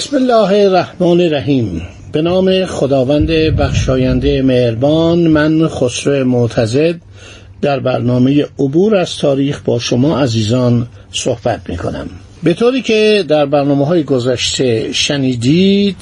بسم الله الرحمن الرحیم. به نام خداوند بخشاینده مهربان من خسرو معتزد در برنامه عبور از تاریخ با شما عزیزان صحبت می کنم به طوری که در برنامه های گذشته شنیدید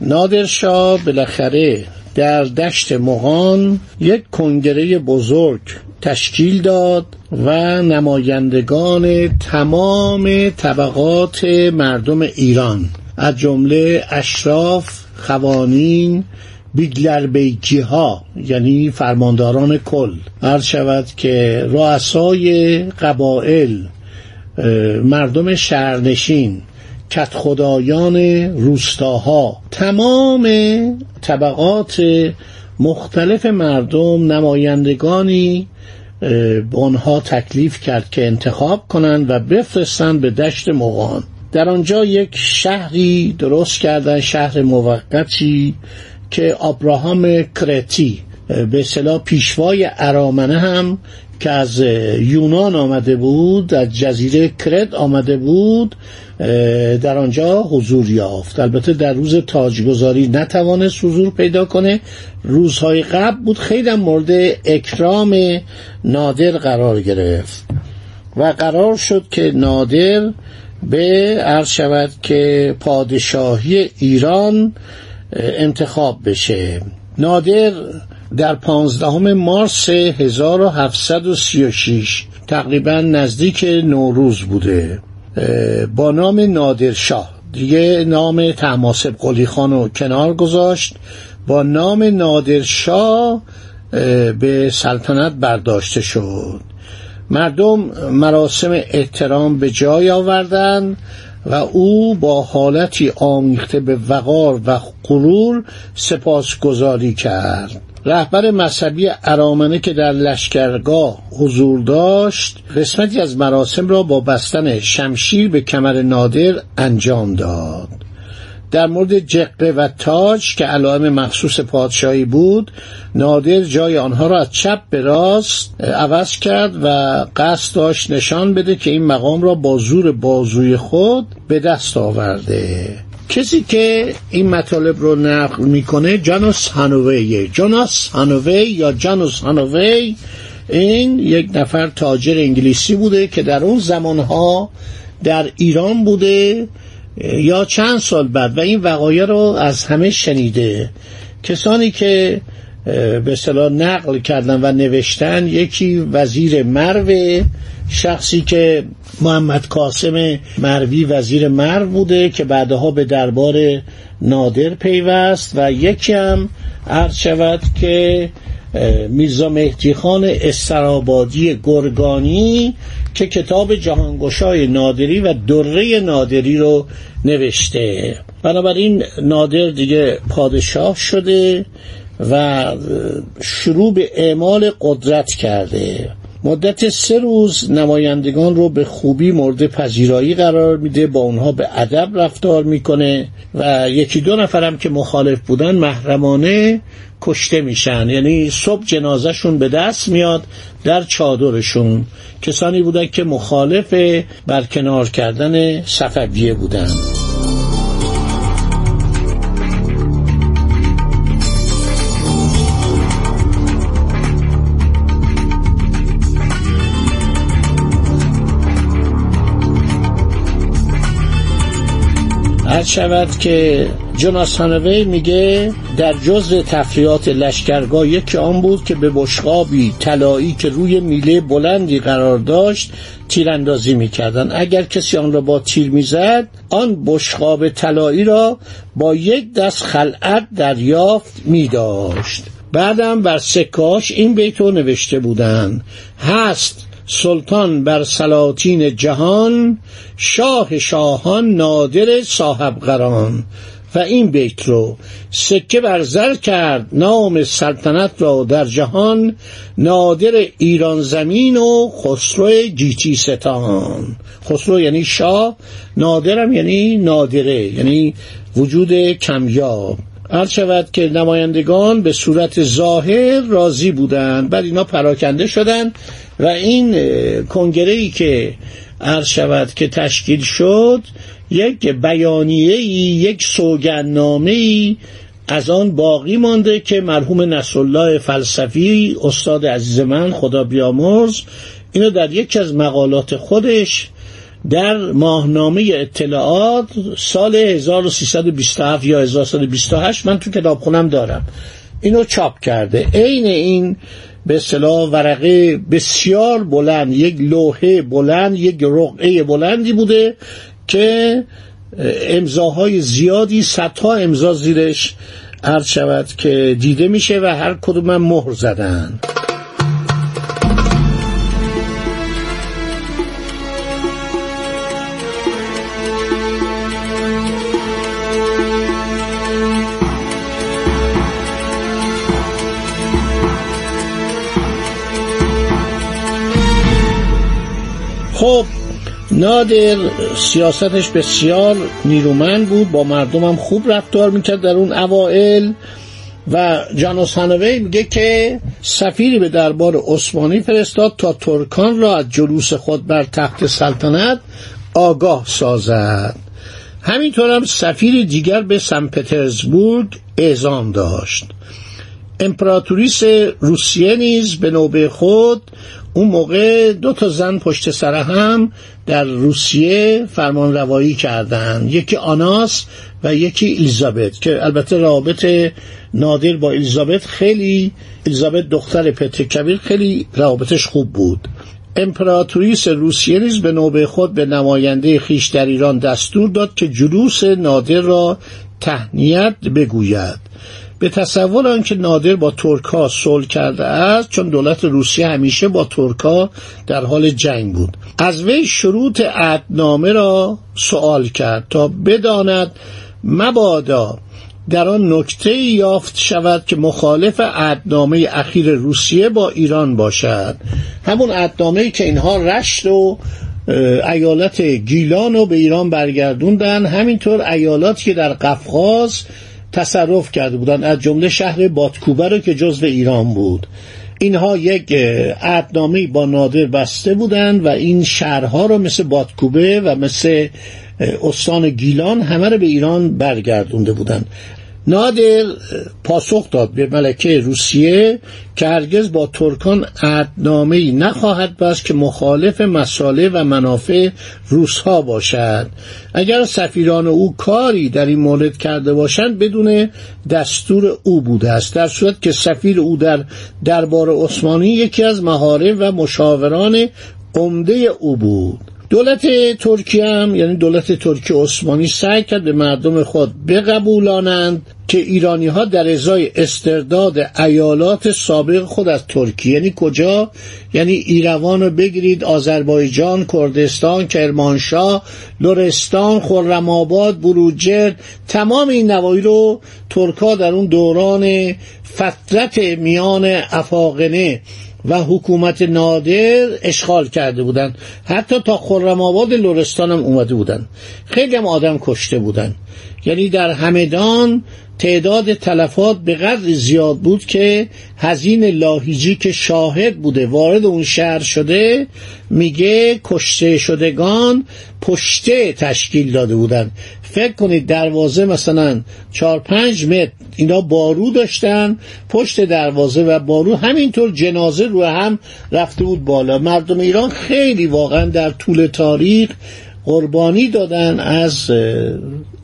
نادرشاه بالاخره در دشت مغان یک کنگره بزرگ تشکیل داد و نمایندگان تمام طبقات مردم ایران از جمله اشراف خوانین بیگلربیکی ها یعنی فرمانداران کل. عرض شود که رؤسای قبائل مردم شهرنشین کت خدایان روستاها تمام طبقات مختلف مردم نمایندگانی به آنها تکلیف کرد که انتخاب کنند و بفرستند به دشت مغان در آنجا یک شهری درست کردن شهر موقتی که آبراهام کرتی به اصطلاح پیشوای ارامنه هم که از یونان آمده بود از جزیره کرت آمده بود در آنجا حضور یافت. البته در روز تاجگذاری نتوانست حضور پیدا کنه. روزهای قبل بود خیلی مورد اکرام نادر قرار گرفت. و قرار شد که نادر به عرض شود که پادشاهی ایران انتخاب بشه. نادر در پانزدهم مارس 1736 تقریبا نزدیک نوروز بوده. با نام نادرشاه دیگه نام تماسب قلی خان رو کنار گذاشت. با نام نادرشاه به سلطنت برداشته شد. مردم مراسم احترام به جای آوردند و او با حالتی آمیخته به وقار و غرور سپاسگزاری کرد. رهبر مذهبی ارامنه که در لشکرگاه حضور داشت قسمتی از مراسم را با بستن شمشیر به کمر نادر انجام داد. در مورد جقه و تاج که علائم مخصوص پادشاهی بود نادر جای آنها را از چپ به راست عوض کرد و قصد داشت نشان بده که این مقام را با زور بازوی خود به دست آورده. کسی که این مطالب رو نقل می‌کنه جانوس هانووی. جانوس هانووی یا جانوس هانووی این یک نفر تاجر انگلیسی بوده که در اون زمانها در ایران بوده یا چند سال بعد و این وقایع رو از همه شنیده. کسانی که به اصطلاح نقل کردن و نوشتن یکی وزیر مرو شخصی که محمد قاسم مروی وزیر مرو بوده که بعدها به دربار نادر پیوست و یکی هم عرض شود که میرزا مهدی خان استرابادی گرگانی که کتاب جهانگشای نادری و دره نادری رو نوشته. بنابراین نادر دیگه پادشاه شده و شروع به اعمال قدرت کرده. مدت سه روز نمایندگان رو به خوبی مورد پذیرایی قرار میده با اونها به ادب رفتار می‌کنه و یکی دو نفرم که مخالف بودن محرمانه کشته میشن. یعنی صبح جنازهشون به دست میاد در چادرشون. کسانی بودن که مخالف برکنار کردن صفویه بودن. شود که جوناسانوی میگه در جزء تفریات لشکرگاه یکی آن بود که به بشقابی طلایی که روی میله بلندی قرار داشت تیراندازی می‌کردن. اگر کسی آن را با تیر می‌زد آن بشقاب طلایی را با یک دست خلعت دریافت میداشت. بعدم بر سکاش این بیت رو نوشته بودن. هست سلطان بر سلاطین جهان شاه شاهان نادر صاحب قران و این بیت رو سکه بر زر کرد نام سلطنت را در جهان نادر ایران زمین و خسرو گیتی ستان. خسرو یعنی شاه نادرم یعنی نادره یعنی وجود کمیاب. عرض شود که نمایندگان به صورت ظاهر راضی بودند بعد اینا پراکنده شدند و این کنگره ای که عرض شود که تشکیل شد یک بیانیه ای یک سوگنامه ای از آن باقی مانده که مرحوم نصرالله فلسفی استاد عزیز من خدا بیامرز اینو در یکی از مقالات خودش در ماهنامه اطلاعات سال 1327 یا 1328 من تو کتاب خونم دارم اینو چاپ کرده. عین این به اصطلاح ورقه بسیار بلند یک لوحه بلند یک رقعه بلندی بوده که امضاهای زیادی صدها امضا زیرش عرض شود که دیده میشه و هر کدوم مهر زدن. خب نادر سیاستش بسیار نیرومند بود با مردمم خوب رفتار می‌کرد در اون اوائل و جانوس هانوی میگه که سفیری به دربار عثمانی فرستاد تا ترکان را از جلوس خود بر تخت سلطنت آگاه سازد. همینطور هم سفیر دیگر به سن پترزبورگ اعزام داشت. امپراتوریس روسیه نیز به نوبه خود اون موقع دو تا زن پشت سر هم در روسیه فرمان روایی کردن. یکی آناس و یکی الیزابت که البته رابط نادر با الیزابت خیلی الیزابت دختر پتر کبیر خیلی رابطش خوب بود. امپراتوریس روسیه نیز به نوبه خود به نماینده خیش در ایران دستور داد که جلوس نادر را تهنیت بگوید. به تصور آنکه نادر با ترکا صلح کرده است چون دولت روسیه همیشه با ترکا در حال جنگ بود. از وی شروط عدنامه را سوال کرد تا بداند مبادا در آن نکته یافت شود که مخالف عدنامه اخیر روسیه با ایران باشد. همون عدنامه که اینها رشت و ایالت گیلان رو به ایران برگردوندن همینطور ایالاتی که در قفقاز تصرف کرده بودن از جمله شهر باتکوبه رو که جزو ایران بود. اینها یک عدنامه با نادر بسته بودند و این شهرها رو مثل باتکوبه و مثل استان گیلان همه رو به ایران برگردونده بودند نادر پاسخ داد به ملکه روسیه که هرگز با ترکان عدنامه ای نخواهد بست که مخالف مساله و منافع روسها باشد. اگر سفیران او کاری در این مورد کرده باشند بدون دستور او بوده است. در صورت که سفیر او در دربار عثمانی یکی از محارم و مشاوران عمده او بود. دولت ترکیه هم یعنی دولت ترکیه عثمانی سعی کرد به مردم خود بقبولانند که ایرانی ها در ازای استرداد ایالات سابق خود از ترکیه. یعنی کجا؟ یعنی ایروان رو بگیرید آذربایجان کردستان کرمانشاه لرستان خرم‌آباد بروجرد تمام این نواحی رو ترکا در اون دوران فترت میان افاقنه و حکومت نادر اشغال کرده بودند حتی تا خرم آباد لرستان هم اومده بودند خیلی هم آدم کشته بودند یعنی در همدان تعداد تلفات به قدر زیاد بود که هزین لاهیجی که شاهد بوده وارد اون شهر شده میگه کشته شدگان پشته تشکیل داده بودن. فکر کنید دروازه مثلا چهار پنج متر اینا بارو داشتن پشت دروازه و بارو همینطور جنازه رو هم رفته بود بالا. مردم ایران خیلی واقعا در طول تاریخ قربانی دادن از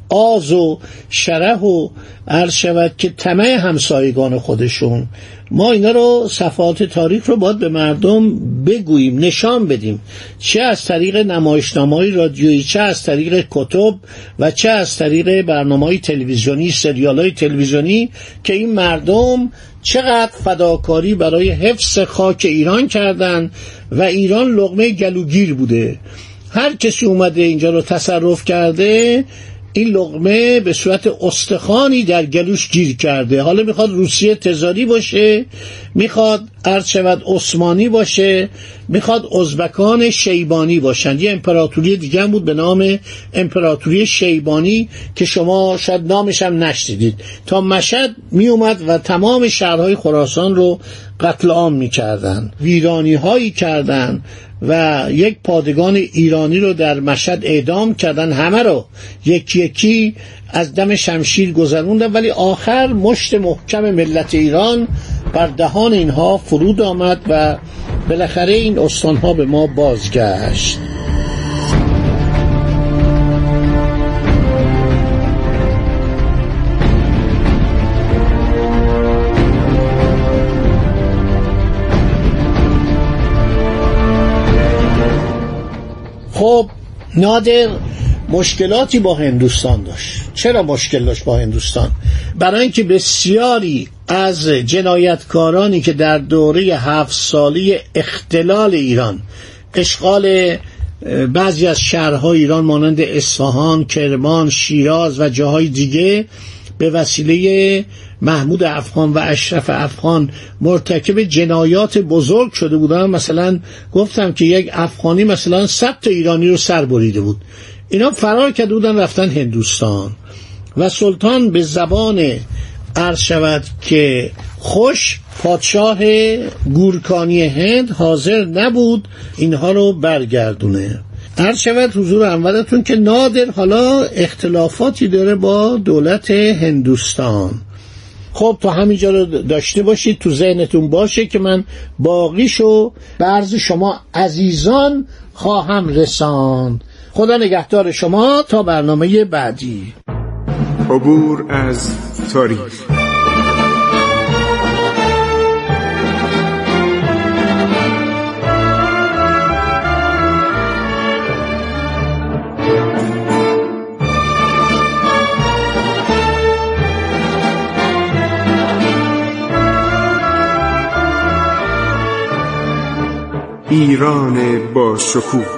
آز و شره و عرض شود که طمع همسایگان خودشون. ما اینا رو صفحات تاریخ رو باید به مردم بگوییم نشان بدیم. چه از طریق نمایشنامه های رادیویی چه از طریق کتب و چه از طریق برنامه های تلویزیونی سریال های تلویزیونی که این مردم چقدر فداکاری برای حفظ خاک ایران کردند و ایران لغمه گلوگیر بوده. هر کسی اومده اینجا رو تصرف کرده این لغمه به صورت استخانی در گلوش گیر کرده. حالا می‌خواد روسیه تزاری باشه می‌خواد عرض شود عثمانی باشه می‌خواد ازبکان شیبانی باشند یه امپراتوری دیگه بود به نام امپراتوری شیبانی که شما شاید نامش هم نشدیدید تا مشد میومد و تمام شهرهای خراسان رو قتل عام می‌کردن. ویرانی هایی کردن و یک پادگان ایرانی رو در مشهد اعدام کردن. همه رو. یکی یکی از دم شمشیر گذروندن ولی آخر مشت محکم ملت ایران بر دهان اینها فرود آمد و بالاخره این استانها به ما بازگشت. خب نادر مشکلاتی با هندوستان داشت. چرا مشکل داشت با هندوستان؟ برای اینکه بسیاری از جنایتکارانی که در دوره هفت سالی اختلال ایران اشغال بعضی از شهرهای ایران مانند اصفهان، کرمان، شیراز و جاهای دیگه به وسیله محمود افغان و اشرف افغان مرتکب جنایات بزرگ شده بودن. مثلا گفتم که یک افغانی مثلا ثبت ایرانی رو سر بریده بود. اینا فرار کرده بودن رفتن هندوستان. و سلطان به زبان عرض شود که خوش پادشاه گورکانی هند حاضر نبود اینها رو برگردونه. عرض شود حضور اولتون که نادر حالا اختلافاتی داره با دولت هندوستان. خب تا همینجا رو داشته باشید تو ذهنتون باشه که من باقیشو برز شما عزیزان خواهم رساند. خدا نگهدار شما تا برنامه بعدی. عبور از تاریخ. ایران با شکوه.